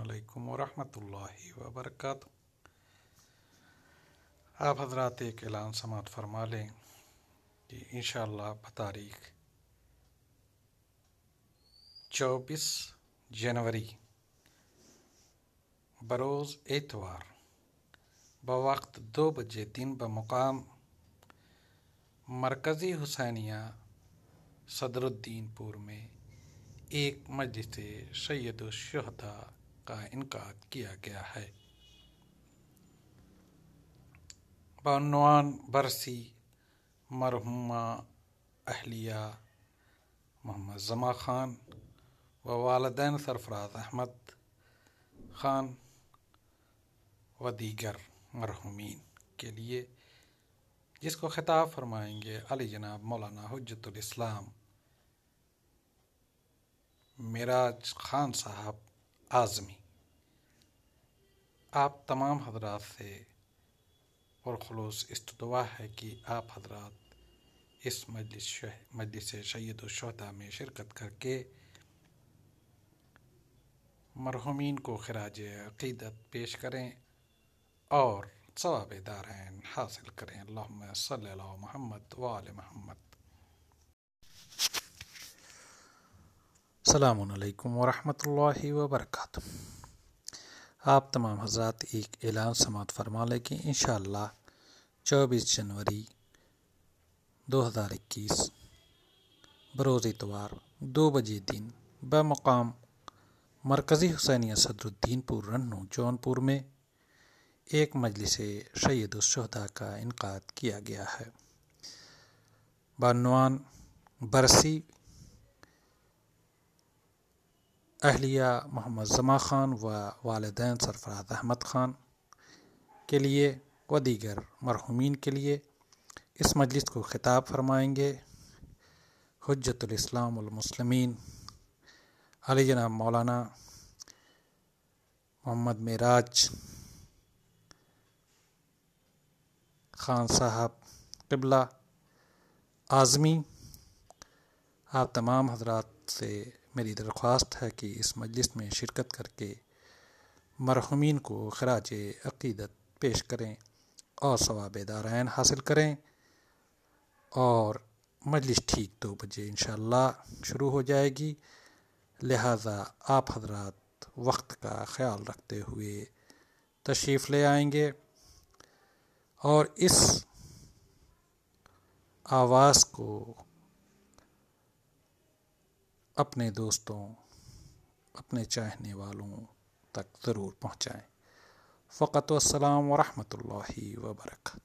अलैक्म वरहमतुल्लाहि वबरकत आप हजरात एक ऐलान समात फरमा लें कि इन तारीख चौबीस जनवरी बरोज़ एतवार बवक्त दो बजे दिन ब बमुकाम मरकज़ी हुसैनिया सदरुद्दीनपुर में एक मस्जिद मजलिस सैदुलशहदा का इनका किया गया है। बनवान बरसी मरहुमा अहलिया मोहम्मद जमा खान व वालदेन सरफराज अहमद खान व दीगर मरहुमीन के लिए जिसको खिताब फरमाएँगे अली जनाब मौलाना हजतुल इस्लाम। मिराज खान साहब आज़मी। आप तमाम हजरात से पुरखलूस इस्तवा है कि आप हजरात इस मजलिस मजलिस शहदा में शिरकत करके मरहुमीन को खराज अकीदत पेश करें और सवाब हासिल करें। अल्लाह महमद वाल महमद अल्लाम वरहमल वबरक आप तमाम हजरात एक ऐलान समात फरमा लें कि इन चौबीस जनवरी 2021 बरोज़ इतवार, दो बजे दिन, बमकाम मरकज़ी हुसैनिया सदरुद्दीनपुर रन्नू, जौनपुर में एक मजलिस शहीदुलशहदा का इनका किया गया है। बानवान बरसी अहलिया मोहम्मद जमा ख़ान व वालदेन सरफराज अहमद ख़ान के लिए व दीगर मरहुमीन के लिए इस मजलिस को ख़िताब फरमाएँगे। हजतुलस्लामसलमिन अली जनाब मौलाना मोहम्मद मराज ख़ान साहब, कबला आज़मी, आप तमाम हजरात से मेरी दरख्वास्त है कि इस मजलिस में शिरकत करके मरहुमीन को खराज अकीदत पेश करें और सवाब दारैन हासिल करें। और मजलिस ठीक दो बजे इन शुरू हो जाएगी। लिहाजा आप हजरात वक्त का ख्याल रखते हुए तशरीफ़ ले आएँगे। और इस आवाज़ को अपने दोस्तों अपने चाहने वालों तक ज़रूर पहुँचाएँ। फ़कत वसलाम वर्का